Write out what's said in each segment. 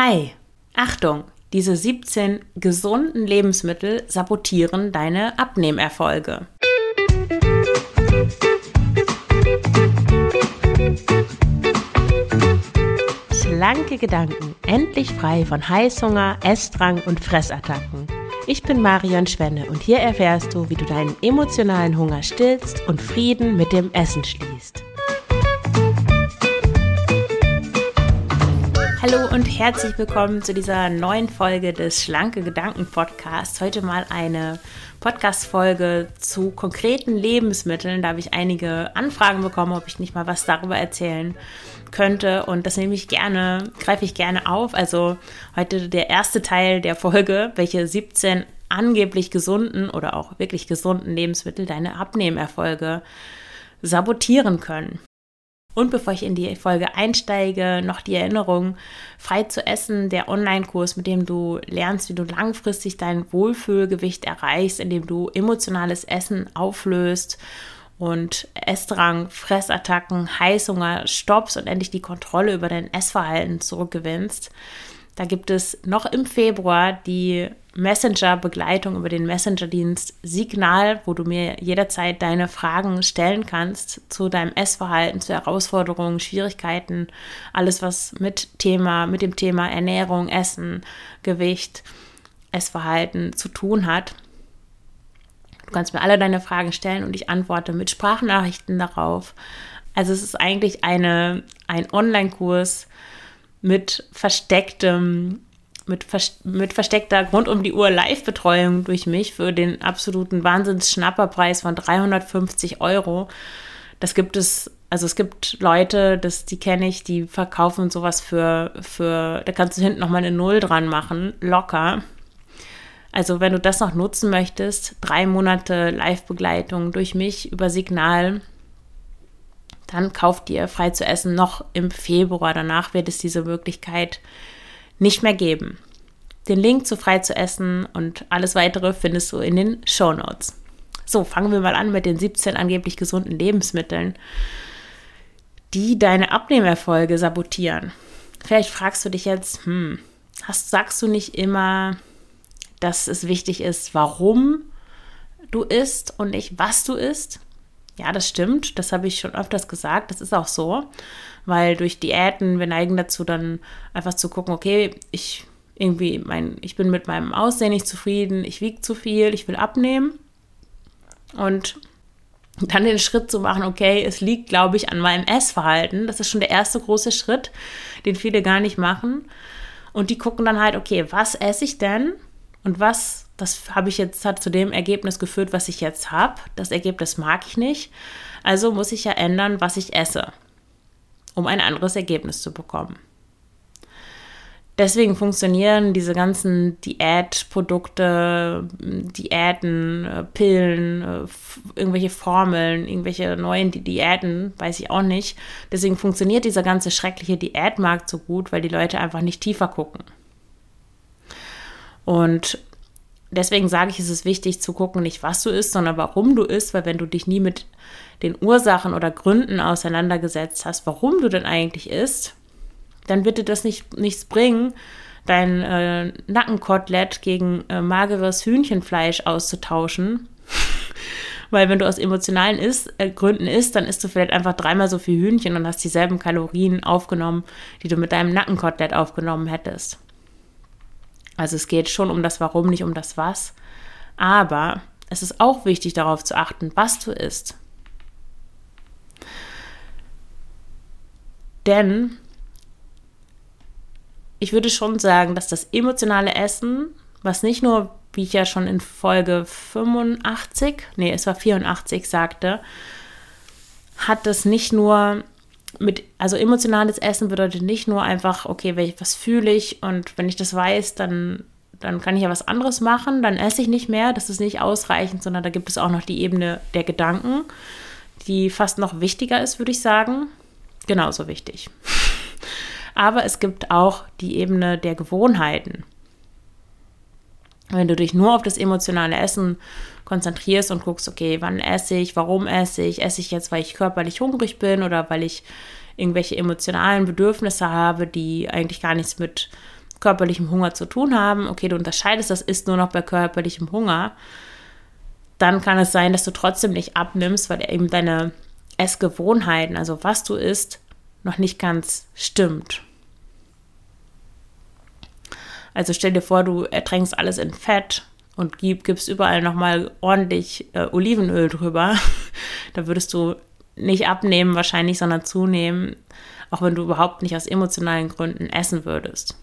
Hi, Achtung, diese 17 gesunden Lebensmittel sabotieren deine Abnehmerfolge. Schlanke Gedanken, endlich frei von Heißhunger, Essdrang und Fressattacken. Ich bin Marion Schwenne und hier erfährst du, wie du deinen emotionalen Hunger stillst und Frieden mit dem Essen schließt. Hallo und herzlich willkommen zu dieser neuen Folge des Schlanke Gedanken Podcasts. Heute mal eine Podcast-Folge zu konkreten Lebensmitteln. Da habe ich einige Anfragen bekommen, ob ich nicht mal was darüber erzählen könnte. Und das nehme ich gerne, greife ich gerne auf. Also heute der erste Teil der Folge, welche 17 angeblich gesunden oder auch wirklich gesunden Lebensmittel deine Abnehmerfolge sabotieren können. Und bevor ich in die Folge einsteige, noch die Erinnerung, frei zu essen, der Online-Kurs, mit dem du lernst, wie du langfristig dein Wohlfühlgewicht erreichst, indem du emotionales Essen auflöst und Essdrang, Fressattacken, Heißhunger stoppst und endlich die Kontrolle über dein Essverhalten zurückgewinnst. Da gibt es noch im Februar die Messenger-Begleitung über den Messenger-Dienst Signal, wo du mir jederzeit deine Fragen stellen kannst zu deinem Essverhalten, zu Herausforderungen, Schwierigkeiten, alles was mit Thema, mit dem Thema Ernährung, Essen, Gewicht, Essverhalten zu tun hat. Du kannst mir alle deine Fragen stellen und ich antworte mit Sprachnachrichten darauf. Also es ist eigentlich eine, ein Online-Kurs, mit verstecktem, mit, mit versteckter rund um die Uhr Live-Betreuung durch mich für den absoluten Wahnsinns-Schnapperpreis von 350 Euro. Das gibt es, also es gibt Leute, das, die kenne ich, die verkaufen sowas für, für, da kannst du hinten nochmal eine Null dran machen, locker. Also wenn du das noch nutzen möchtest, drei Monate Live-Begleitung durch mich über Signal, dann kauft ihr frei zu essen noch im Februar. Danach wird es diese Möglichkeit nicht mehr geben. Den Link zu frei zu essen und alles weitere findest du in den Show Notes. So, fangen wir mal an mit den 17 angeblich gesunden Lebensmitteln, die deine Abnehmerfolge sabotieren. Vielleicht fragst du dich jetzt, hm, hast, sagst du nicht immer, dass es wichtig ist, warum du isst und nicht was du isst? Ja, das stimmt. Das habe ich schon öfters gesagt. Das ist auch so. Weil durch Diäten, wir neigen dazu, dann einfach zu gucken, okay, ich irgendwie, mein, ich bin mit meinem Aussehen nicht zufrieden, ich wiege zu viel, ich will abnehmen. Und dann den Schritt zu machen, okay, es liegt, glaube ich, an meinem Essverhalten. Das ist schon der erste große Schritt, den viele gar nicht machen. Und die gucken dann halt, okay, was esse ich denn? Und was das habe ich jetzt, hat zu dem Ergebnis geführt, was ich jetzt habe. Das Ergebnis mag ich nicht. Also muss ich ja ändern, was ich esse, um ein anderes Ergebnis zu bekommen. Deswegen funktionieren diese ganzen Diätprodukte, Diäten, Pillen, irgendwelche Formeln, irgendwelche neuen Diäten, weiß ich auch nicht. Deswegen funktioniert dieser ganze schreckliche Diätmarkt so gut, weil die Leute einfach nicht tiefer gucken. Und deswegen sage ich, es ist wichtig zu gucken, nicht was du isst, sondern warum du isst, weil wenn du dich nie mit den Ursachen oder Gründen auseinandergesetzt hast, warum du denn eigentlich isst, dann wird dir das nicht, nichts bringen, dein äh, Nackenkotelett gegen äh, mageres Hühnchenfleisch auszutauschen. Weil wenn du aus emotionalen isst, äh, Gründen isst, dann isst du vielleicht einfach dreimal so viel Hühnchen und hast dieselben Kalorien aufgenommen, die du mit deinem Nackenkotelett aufgenommen hättest. Also es geht schon um das Warum, nicht um das Was. Aber es ist auch wichtig darauf zu achten, was du isst. Denn ich würde schon sagen, dass das emotionale Essen, was nicht nur, wie ich ja schon in Folge 85, nee, es war 84 sagte, hat das nicht nur mit, also emotionales Essen bedeutet nicht nur einfach, okay, was fühle ich und wenn ich das weiß, dann, dann kann ich ja was anderes machen, dann esse ich nicht mehr, das ist nicht ausreichend, sondern da gibt es auch noch die Ebene der Gedanken, die fast noch wichtiger ist, würde ich sagen. Genauso wichtig. Aber es gibt auch die Ebene der Gewohnheiten. Wenn du dich nur auf das emotionale Essen konzentrierst und guckst, okay, wann esse ich, warum esse ich, esse ich jetzt, weil ich körperlich hungrig bin oder weil ich irgendwelche emotionalen Bedürfnisse habe, die eigentlich gar nichts mit körperlichem Hunger zu tun haben, okay, du unterscheidest das ist nur noch bei körperlichem Hunger, dann kann es sein, dass du trotzdem nicht abnimmst, weil eben deine Essgewohnheiten, also was du isst, noch nicht ganz stimmt. Also stell dir vor, du ertränkst alles in Fett und gib, gibst überall nochmal ordentlich äh, Olivenöl drüber. da würdest du nicht abnehmen wahrscheinlich, sondern zunehmen, auch wenn du überhaupt nicht aus emotionalen Gründen essen würdest.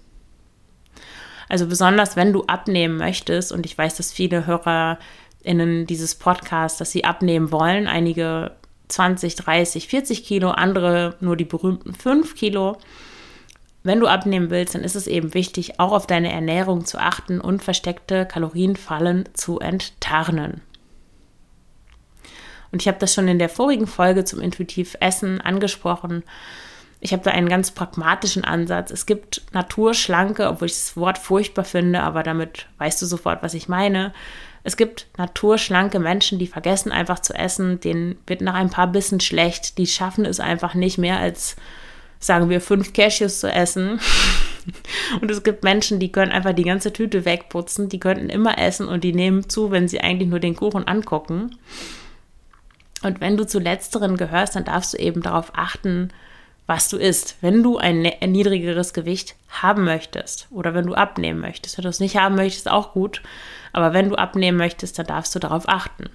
Also besonders wenn du abnehmen möchtest, und ich weiß, dass viele HörerInnen dieses Podcasts, dass sie abnehmen wollen, einige 20, 30, 40 Kilo, andere nur die berühmten 5 Kilo. Wenn du abnehmen willst, dann ist es eben wichtig, auch auf deine Ernährung zu achten und versteckte Kalorienfallen zu enttarnen. Und ich habe das schon in der vorigen Folge zum Intuitiv Essen angesprochen. Ich habe da einen ganz pragmatischen Ansatz. Es gibt naturschlanke, obwohl ich das Wort furchtbar finde, aber damit weißt du sofort, was ich meine. Es gibt naturschlanke Menschen, die vergessen einfach zu essen, denen wird nach ein paar Bissen schlecht, die schaffen es einfach nicht mehr als, sagen wir, fünf Cashews zu essen. Und es gibt Menschen, die können einfach die ganze Tüte wegputzen, die könnten immer essen und die nehmen zu, wenn sie eigentlich nur den Kuchen angucken. Und wenn du zu letzteren gehörst, dann darfst du eben darauf achten, was du isst. Wenn du ein, ne-, niedrigeres Gewicht haben möchtest oder wenn du abnehmen möchtest, wenn du es nicht haben möchtest, auch gut. Aber wenn du abnehmen möchtest, dann darfst du darauf achten.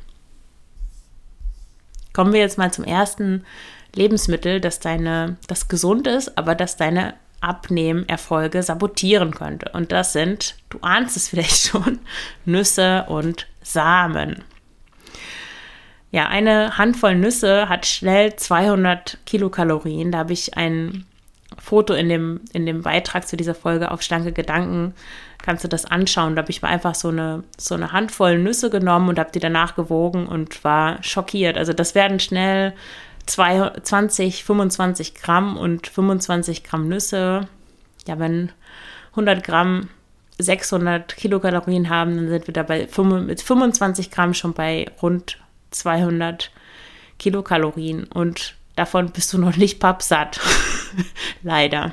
Kommen wir jetzt mal zum ersten Lebensmittel, das deine, das gesund ist, aber das deine Abnehmerfolge sabotieren könnte. Und das sind, du ahnst es vielleicht schon, Nüsse und Samen. Ja, eine Handvoll Nüsse hat schnell 200 Kilokalorien. Da habe ich ein Foto in dem, in dem Beitrag zu dieser Folge auf schlanke Gedanken. Kannst du das anschauen? Da habe ich mal einfach so eine, so eine Handvoll Nüsse genommen und habe die danach gewogen und war schockiert. Also das werden schnell 20, 25 Gramm und 25 Gramm Nüsse. Ja, wenn 100 Gramm 600 Kilokalorien haben, dann sind wir dabei mit 25 Gramm schon bei rund 200 Kilokalorien und davon bist du noch nicht pappsatt. Leider.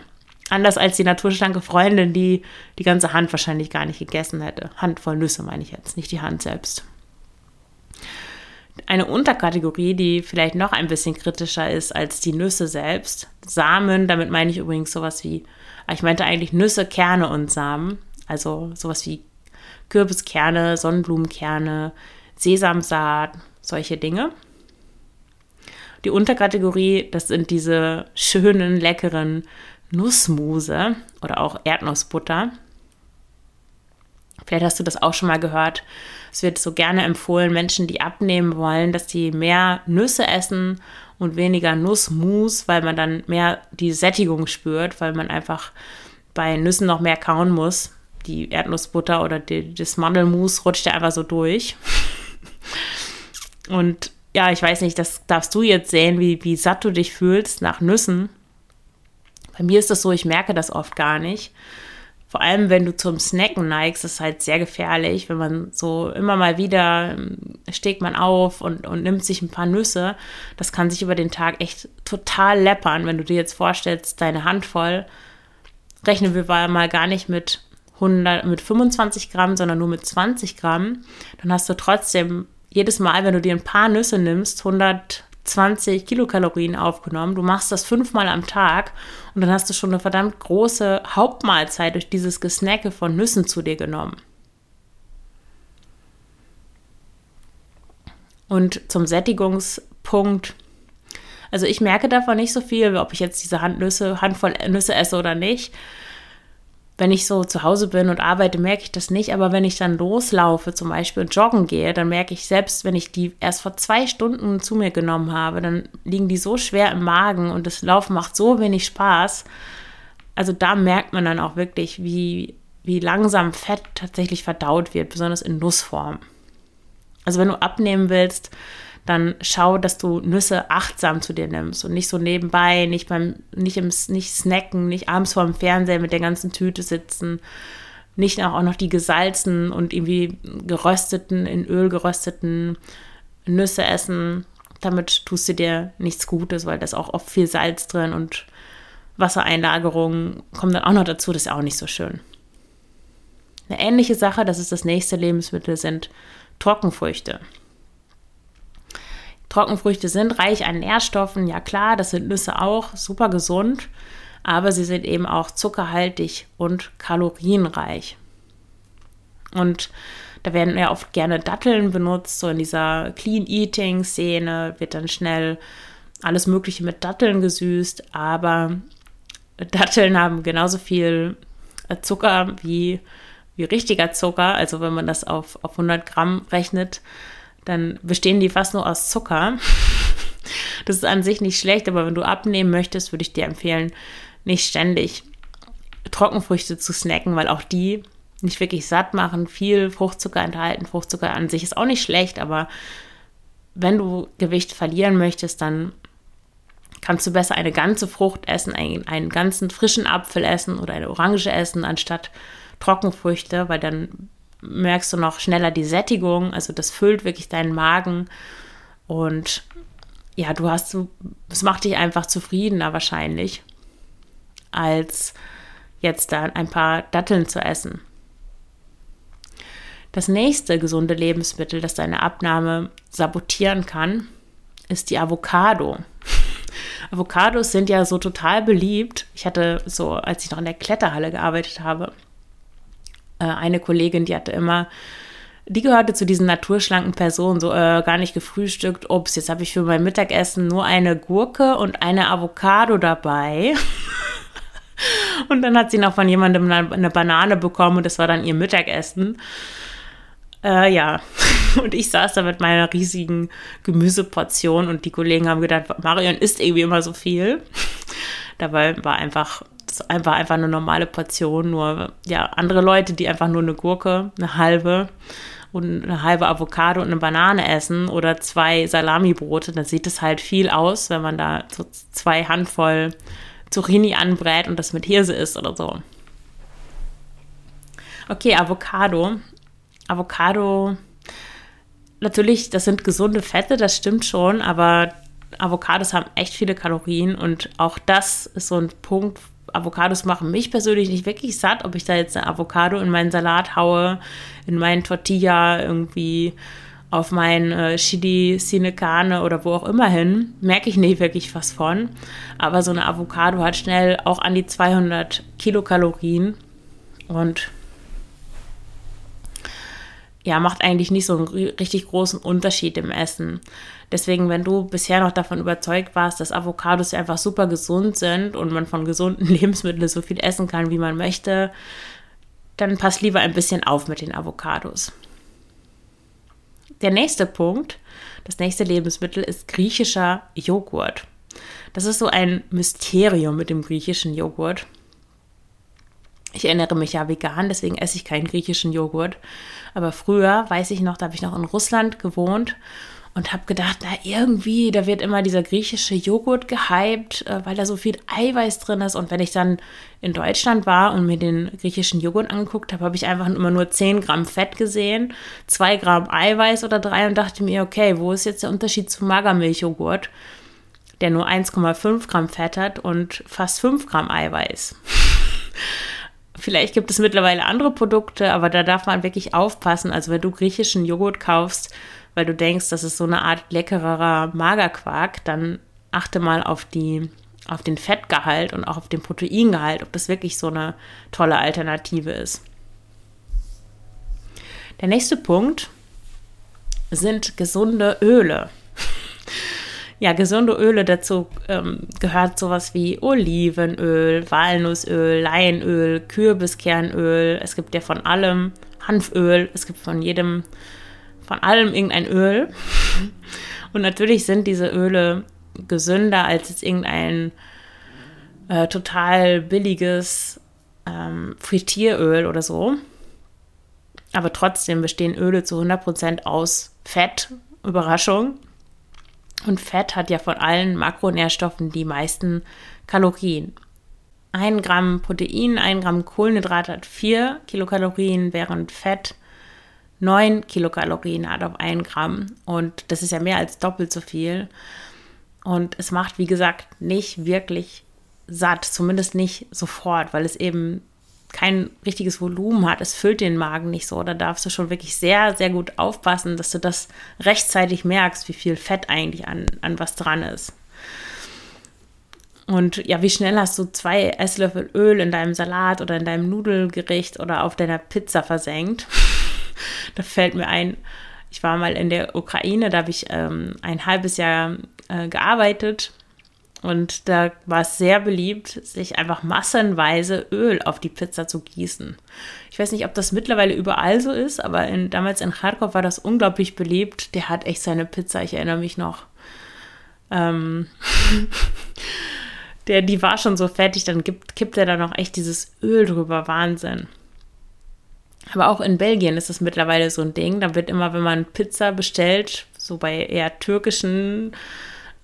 Anders als die naturschlanke Freundin, die die ganze Hand wahrscheinlich gar nicht gegessen hätte. Handvoll Nüsse meine ich jetzt, nicht die Hand selbst. Eine Unterkategorie, die vielleicht noch ein bisschen kritischer ist als die Nüsse selbst. Samen, damit meine ich übrigens sowas wie, ich meinte eigentlich Nüsse, Kerne und Samen. Also sowas wie Kürbiskerne, Sonnenblumenkerne, Sesamsaat, solche Dinge. Die Unterkategorie, das sind diese schönen, leckeren Nussmuse oder auch Erdnussbutter. Vielleicht hast du das auch schon mal gehört. Es wird so gerne empfohlen, Menschen, die abnehmen wollen, dass die mehr Nüsse essen und weniger Nussmus, weil man dann mehr die Sättigung spürt, weil man einfach bei Nüssen noch mehr kauen muss. Die Erdnussbutter oder die, das Mandelmus rutscht ja einfach so durch. Und ja, ich weiß nicht, das darfst du jetzt sehen, wie, wie satt du dich fühlst nach Nüssen. Bei mir ist das so, ich merke das oft gar nicht. Vor allem, wenn du zum Snacken neigst, ist halt sehr gefährlich, wenn man so immer mal wieder ähm, steht man auf und, und nimmt sich ein paar Nüsse. Das kann sich über den Tag echt total läppern, wenn du dir jetzt vorstellst, deine Hand voll. Rechnen wir mal gar nicht mit 100, mit 25 Gramm, sondern nur mit 20 Gramm. Dann hast du trotzdem jedes Mal, wenn du dir ein paar Nüsse nimmst, 120 Kilokalorien aufgenommen. Du machst das fünfmal am Tag und dann hast du schon eine verdammt große Hauptmahlzeit durch dieses Gesnacke von Nüssen zu dir genommen. Und zum Sättigungspunkt, also ich merke davon nicht so viel, ob ich jetzt diese Handnüsse, Handvoll Nüsse esse oder nicht wenn ich so zu Hause bin und arbeite, merke ich das nicht. Aber wenn ich dann loslaufe, zum Beispiel und joggen gehe, dann merke ich selbst, wenn ich die erst vor zwei Stunden zu mir genommen habe, dann liegen die so schwer im Magen und das Laufen macht so wenig Spaß. Also da merkt man dann auch wirklich, wie, wie langsam Fett tatsächlich verdaut wird, besonders in Nussform. Also wenn du abnehmen willst, dann schau, dass du Nüsse achtsam zu dir nimmst und nicht so nebenbei, nicht beim, nicht im, nicht snacken, nicht abends vor dem Fernseher mit der ganzen Tüte sitzen, nicht auch noch die gesalzen und irgendwie gerösteten, in Öl gerösteten Nüsse essen. Damit tust du dir nichts Gutes, weil da ist auch oft viel Salz drin und Wassereinlagerung kommt dann auch noch dazu, das ist auch nicht so schön. Eine ähnliche Sache, das ist das nächste Lebensmittel, sind Trockenfrüchte. Trockenfrüchte sind reich an Nährstoffen, ja klar, das sind Nüsse auch, super gesund, aber sie sind eben auch zuckerhaltig und kalorienreich. Und da werden ja oft gerne Datteln benutzt, so in dieser Clean Eating Szene wird dann schnell alles Mögliche mit Datteln gesüßt, aber Datteln haben genauso viel Zucker wie, wie richtiger Zucker. Also wenn man das auf, auf 100 Gramm rechnet, dann bestehen die fast nur aus Zucker. Das ist an sich nicht schlecht, aber wenn du abnehmen möchtest, würde ich dir empfehlen, nicht ständig Trockenfrüchte zu snacken, weil auch die nicht wirklich satt machen, viel Fruchtzucker enthalten. Fruchtzucker an sich ist auch nicht schlecht, aber wenn du Gewicht verlieren möchtest, dann kannst du besser eine ganze Frucht essen, einen, einen ganzen frischen Apfel essen oder eine Orange essen, anstatt Trockenfrüchte, weil dann merkst du noch schneller die Sättigung, also das füllt wirklich deinen Magen und ja, du hast es macht dich einfach zufriedener wahrscheinlich, als jetzt da ein paar Datteln zu essen. Das nächste gesunde Lebensmittel, das deine Abnahme sabotieren kann, ist die Avocado. Avocados sind ja so total beliebt. Ich hatte so, als ich noch in der Kletterhalle gearbeitet habe, äh, eine Kollegin, die hatte immer, die gehörte zu diesen naturschlanken Personen, so äh, gar nicht gefrühstückt. Ups, jetzt habe ich für mein Mittagessen nur eine Gurke und eine Avocado dabei. und dann hat sie noch von jemandem eine, Banane bekommen und das war dann ihr Mittagessen. Äh, ja, und ich saß da mit meiner riesigen Gemüseportion und die Kollegen haben gedacht, Marion isst irgendwie immer so viel. Dabei war einfach, einfach, einfach eine normale Portion, nur ja, andere Leute, die einfach nur eine Gurke, eine halbe und eine halbe Avocado und eine Banane essen oder zwei Salamibrote, dann sieht es halt viel aus, wenn man da so zwei Handvoll Zucchini anbrät und das mit Hirse isst oder so. Okay, Avocado. Avocado natürlich, das sind gesunde Fette, das stimmt schon, aber Avocados haben echt viele Kalorien und auch das ist so ein Punkt. Avocados machen mich persönlich nicht wirklich satt, ob ich da jetzt eine Avocado in meinen Salat haue, in meinen Tortilla irgendwie auf mein äh, Chili Sinecane oder wo auch immer hin, merke ich nicht wirklich was von. Aber so eine Avocado hat schnell auch an die 200 Kilokalorien und ja, macht eigentlich nicht so einen richtig großen Unterschied im Essen. Deswegen, wenn du bisher noch davon überzeugt warst, dass Avocados einfach super gesund sind und man von gesunden Lebensmitteln so viel essen kann, wie man möchte, dann pass lieber ein bisschen auf mit den Avocados. Der nächste Punkt, das nächste Lebensmittel ist griechischer Joghurt. Das ist so ein Mysterium mit dem griechischen Joghurt. Ich erinnere mich ja vegan, deswegen esse ich keinen griechischen Joghurt. Aber früher, weiß ich noch, da habe ich noch in Russland gewohnt und habe gedacht, na irgendwie, da wird immer dieser griechische Joghurt gehypt, äh, weil da so viel Eiweiß drin ist. Und wenn ich dann in Deutschland war und mir den griechischen Joghurt angeguckt habe, habe ich einfach immer nur 10 Gramm Fett gesehen, 2 Gramm Eiweiß oder 3 und dachte mir, okay, wo ist jetzt der Unterschied zu Magermilchjoghurt, der nur 1,5 Gramm Fett hat und fast 5 Gramm Eiweiß? Vielleicht gibt es mittlerweile andere Produkte, aber da darf man wirklich aufpassen. Also wenn du griechischen Joghurt kaufst, weil du denkst, das ist so eine Art leckerer Magerquark, dann achte mal auf die auf den Fettgehalt und auch auf den Proteingehalt, ob das wirklich so eine tolle Alternative ist. Der nächste Punkt sind gesunde Öle. Ja, gesunde Öle, dazu ähm, gehört sowas wie Olivenöl, Walnussöl, Leinöl, Kürbiskernöl. Es gibt ja von allem Hanföl, es gibt von jedem, von allem irgendein Öl. Und natürlich sind diese Öle gesünder als jetzt irgendein äh, total billiges ähm, Frittieröl oder so. Aber trotzdem bestehen Öle zu 100% aus Fett. Überraschung. Und Fett hat ja von allen Makronährstoffen die meisten Kalorien. Ein Gramm Protein, ein Gramm Kohlenhydrat hat vier Kilokalorien, während Fett neun Kilokalorien hat auf ein Gramm. Und das ist ja mehr als doppelt so viel. Und es macht, wie gesagt, nicht wirklich satt, zumindest nicht sofort, weil es eben kein richtiges Volumen hat, es füllt den Magen nicht so. Da darfst du schon wirklich sehr, sehr gut aufpassen, dass du das rechtzeitig merkst, wie viel Fett eigentlich an, an was dran ist. Und ja, wie schnell hast du zwei Esslöffel Öl in deinem Salat oder in deinem Nudelgericht oder auf deiner Pizza versenkt? da fällt mir ein, ich war mal in der Ukraine, da habe ich ähm, ein halbes Jahr äh, gearbeitet und da war es sehr beliebt, sich einfach massenweise Öl auf die Pizza zu gießen. Ich weiß nicht, ob das mittlerweile überall so ist, aber in, damals in Kharkov war das unglaublich beliebt. Der hat echt seine Pizza, ich erinnere mich noch. Ähm der, die war schon so fertig, dann gibt, kippt er da noch echt dieses Öl drüber. Wahnsinn. Aber auch in Belgien ist es mittlerweile so ein Ding. Da wird immer, wenn man Pizza bestellt, so bei eher türkischen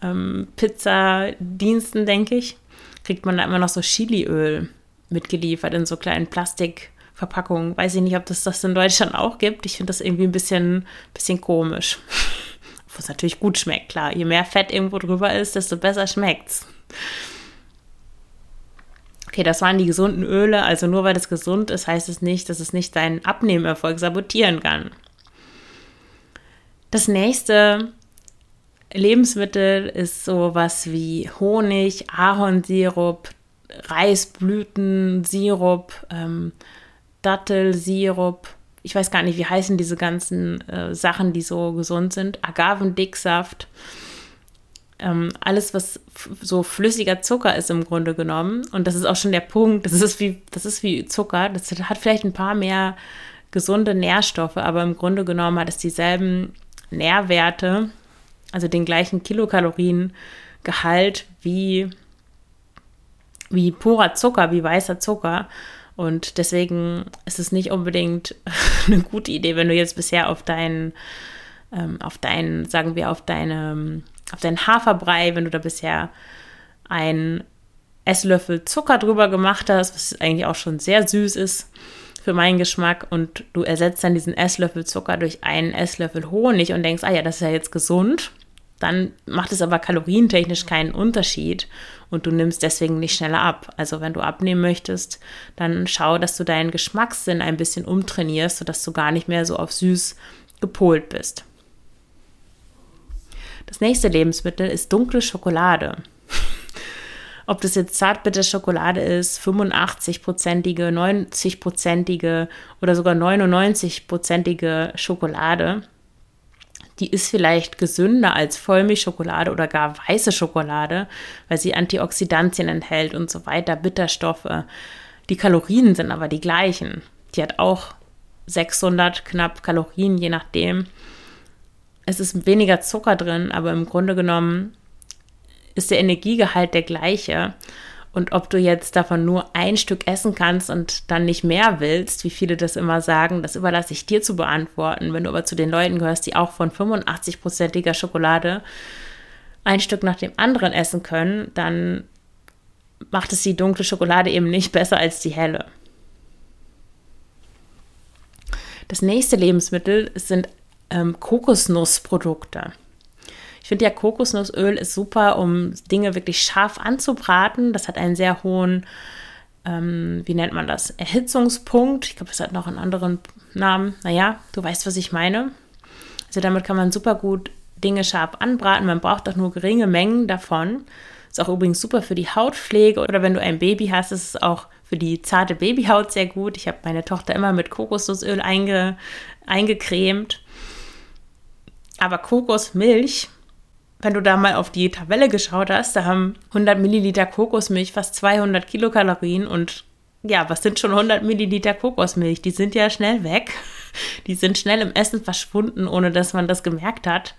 ähm, Pizzadiensten, denke ich, kriegt man da immer noch so Chiliöl mitgeliefert in so kleinen Plastikverpackungen. Weiß ich nicht, ob das das in Deutschland auch gibt. Ich finde das irgendwie ein bisschen, bisschen komisch. Was natürlich gut schmeckt, klar. Je mehr Fett irgendwo drüber ist, desto besser schmeckt's. Okay, das waren die gesunden Öle, also nur weil es gesund ist, heißt es nicht, dass es nicht deinen Abnehmerfolg sabotieren kann. Das nächste Lebensmittel ist sowas wie Honig, Ahornsirup, Reisblütensirup, ähm, Dattelsirup. Ich weiß gar nicht, wie heißen diese ganzen äh, Sachen, die so gesund sind. Agavendicksaft ähm, alles, was so flüssiger Zucker ist im Grunde genommen. Und das ist auch schon der Punkt. Das ist wie, das ist wie Zucker. Das hat vielleicht ein paar mehr gesunde Nährstoffe, aber im Grunde genommen hat es dieselben Nährwerte, also den gleichen Kilokaloriengehalt wie, wie purer Zucker, wie weißer Zucker. Und deswegen ist es nicht unbedingt eine gute Idee, wenn du jetzt bisher auf deinen, ähm, auf deinen, sagen wir, auf deine auf deinen Haferbrei, wenn du da bisher einen Esslöffel Zucker drüber gemacht hast, was eigentlich auch schon sehr süß ist für meinen Geschmack und du ersetzt dann diesen Esslöffel Zucker durch einen Esslöffel Honig und denkst, ah ja, das ist ja jetzt gesund, dann macht es aber kalorientechnisch keinen Unterschied und du nimmst deswegen nicht schneller ab. Also wenn du abnehmen möchtest, dann schau, dass du deinen Geschmackssinn ein bisschen umtrainierst, sodass du gar nicht mehr so auf süß gepolt bist. Das nächste Lebensmittel ist dunkle Schokolade. Ob das jetzt Zartbitterschokolade ist, 85-prozentige, 90-prozentige oder sogar 99-prozentige Schokolade, die ist vielleicht gesünder als Vollmilchschokolade oder gar weiße Schokolade, weil sie Antioxidantien enthält und so weiter, Bitterstoffe. Die Kalorien sind aber die gleichen. Die hat auch 600 knapp Kalorien, je nachdem es ist weniger Zucker drin, aber im Grunde genommen ist der Energiegehalt der gleiche. Und ob du jetzt davon nur ein Stück essen kannst und dann nicht mehr willst, wie viele das immer sagen, das überlasse ich dir zu beantworten. Wenn du aber zu den Leuten gehörst, die auch von 85-prozentiger Schokolade ein Stück nach dem anderen essen können, dann macht es die dunkle Schokolade eben nicht besser als die helle. Das nächste Lebensmittel sind ähm, Kokosnussprodukte. Ich finde ja, Kokosnussöl ist super, um Dinge wirklich scharf anzubraten. Das hat einen sehr hohen, ähm, wie nennt man das, Erhitzungspunkt. Ich glaube, das hat noch einen anderen Namen. Naja, du weißt, was ich meine. Also damit kann man super gut Dinge scharf anbraten. Man braucht auch nur geringe Mengen davon. Ist auch übrigens super für die Hautpflege oder wenn du ein Baby hast, ist es auch für die zarte Babyhaut sehr gut. Ich habe meine Tochter immer mit Kokosnussöl einge, eingecremt. Aber Kokosmilch, wenn du da mal auf die Tabelle geschaut hast, da haben 100 Milliliter Kokosmilch fast 200 Kilokalorien und ja, was sind schon 100 Milliliter Kokosmilch? Die sind ja schnell weg. Die sind schnell im Essen verschwunden, ohne dass man das gemerkt hat.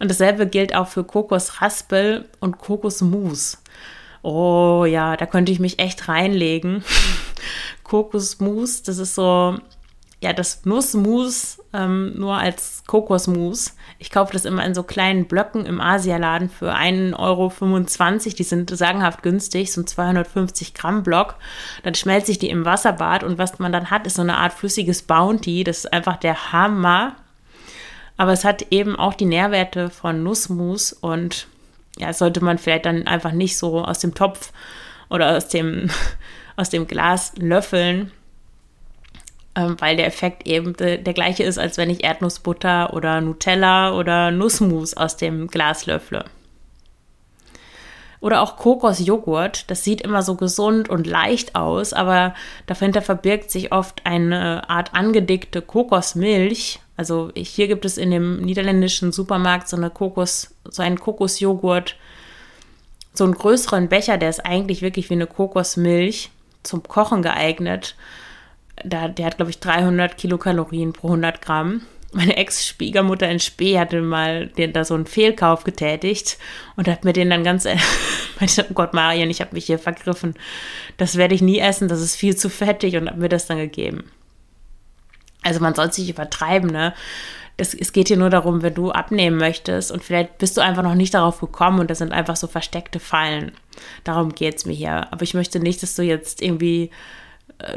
Und dasselbe gilt auch für Kokosraspel und Kokosmus. Oh ja, da könnte ich mich echt reinlegen. Kokosmus, das ist so ja, das Nussmus ähm, nur als Kokosmus. Ich kaufe das immer in so kleinen Blöcken im Asialaden für 1,25 Euro. Die sind sagenhaft günstig, so ein 250 Gramm Block. Dann schmelze ich die im Wasserbad und was man dann hat, ist so eine Art flüssiges Bounty. Das ist einfach der Hammer. Aber es hat eben auch die Nährwerte von Nussmus und ja, sollte man vielleicht dann einfach nicht so aus dem Topf oder aus dem aus dem Glas löffeln, weil der Effekt eben de, der gleiche ist, als wenn ich Erdnussbutter oder Nutella oder Nussmus aus dem Glas löffle. Oder auch Kokosjoghurt. Das sieht immer so gesund und leicht aus, aber dahinter verbirgt sich oft eine Art angedickte Kokosmilch. Also hier gibt es in dem niederländischen Supermarkt so eine Kokos, so einen Kokosjoghurt, so einen größeren Becher, der ist eigentlich wirklich wie eine Kokosmilch zum Kochen geeignet. Da, der hat, glaube ich, 300 Kilokalorien pro 100 Gramm meine Ex-Schwiegermutter in Spee hatte mal den, da so einen Fehlkauf getätigt und hat mir den dann ganz, oh Gott, Marian, ich habe mich hier vergriffen. Das werde ich nie essen, das ist viel zu fettig und hat mir das dann gegeben. Also man soll sich übertreiben, ne? Das, es geht hier nur darum, wenn du abnehmen möchtest und vielleicht bist du einfach noch nicht darauf gekommen und das sind einfach so versteckte Fallen. Darum geht es mir hier. Aber ich möchte nicht, dass du jetzt irgendwie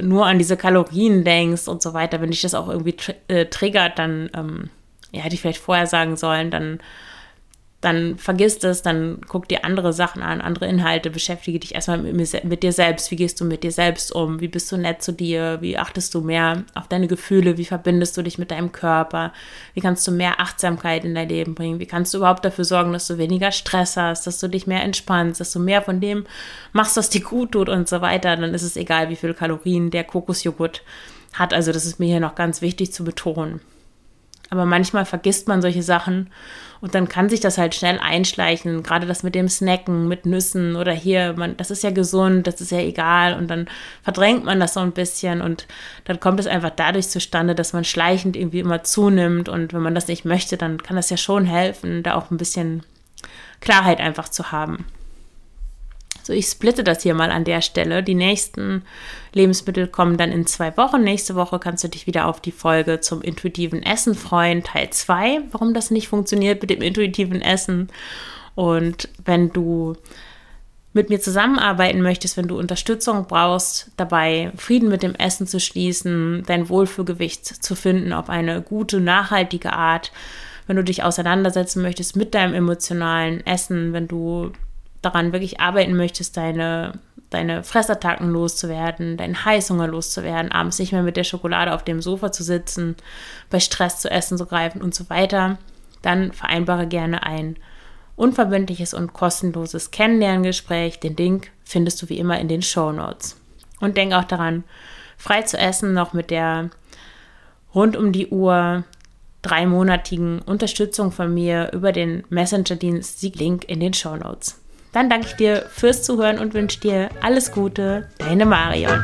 nur an diese Kalorien denkst und so weiter, wenn dich das auch irgendwie tr äh, triggert, dann ähm, ja, hätte ich vielleicht vorher sagen sollen, dann dann vergiss es, dann guck dir andere Sachen an, andere Inhalte, beschäftige dich erstmal mit, mit, dir selbst. Wie gehst du mit dir selbst um? Wie bist du nett zu dir? Wie achtest du mehr auf deine Gefühle? Wie verbindest du dich mit deinem Körper? Wie kannst du mehr Achtsamkeit in dein Leben bringen? Wie kannst du überhaupt dafür sorgen, dass du weniger Stress hast, dass du dich mehr entspannst, dass du mehr von dem machst, was dir gut tut und so weiter? Dann ist es egal, wie viel Kalorien der Kokosjoghurt hat. Also das ist mir hier noch ganz wichtig zu betonen. Aber manchmal vergisst man solche Sachen und dann kann sich das halt schnell einschleichen. Gerade das mit dem Snacken, mit Nüssen oder hier, man, das ist ja gesund, das ist ja egal. Und dann verdrängt man das so ein bisschen und dann kommt es einfach dadurch zustande, dass man schleichend irgendwie immer zunimmt. Und wenn man das nicht möchte, dann kann das ja schon helfen, da auch ein bisschen Klarheit einfach zu haben. So, ich splitte das hier mal an der Stelle. Die nächsten Lebensmittel kommen dann in zwei Wochen. Nächste Woche kannst du dich wieder auf die Folge zum intuitiven Essen freuen, Teil 2, warum das nicht funktioniert mit dem intuitiven Essen. Und wenn du mit mir zusammenarbeiten möchtest, wenn du Unterstützung brauchst, dabei Frieden mit dem Essen zu schließen, dein Wohlfühlgewicht zu finden auf eine gute, nachhaltige Art, wenn du dich auseinandersetzen möchtest mit deinem emotionalen Essen, wenn du daran wirklich arbeiten möchtest, deine, deine Fressattacken loszuwerden, deinen Heißhunger loszuwerden, abends nicht mehr mit der Schokolade auf dem Sofa zu sitzen, bei Stress zu essen zu greifen und so weiter, dann vereinbare gerne ein unverbindliches und kostenloses Kennenlerngespräch. Den Link findest du wie immer in den Show Notes. Und denk auch daran, frei zu essen, noch mit der rund um die Uhr dreimonatigen Unterstützung von mir über den Messenger-Dienst, die Link in den Show Notes. Dann danke ich dir fürs Zuhören und wünsche dir alles Gute. Deine Marion.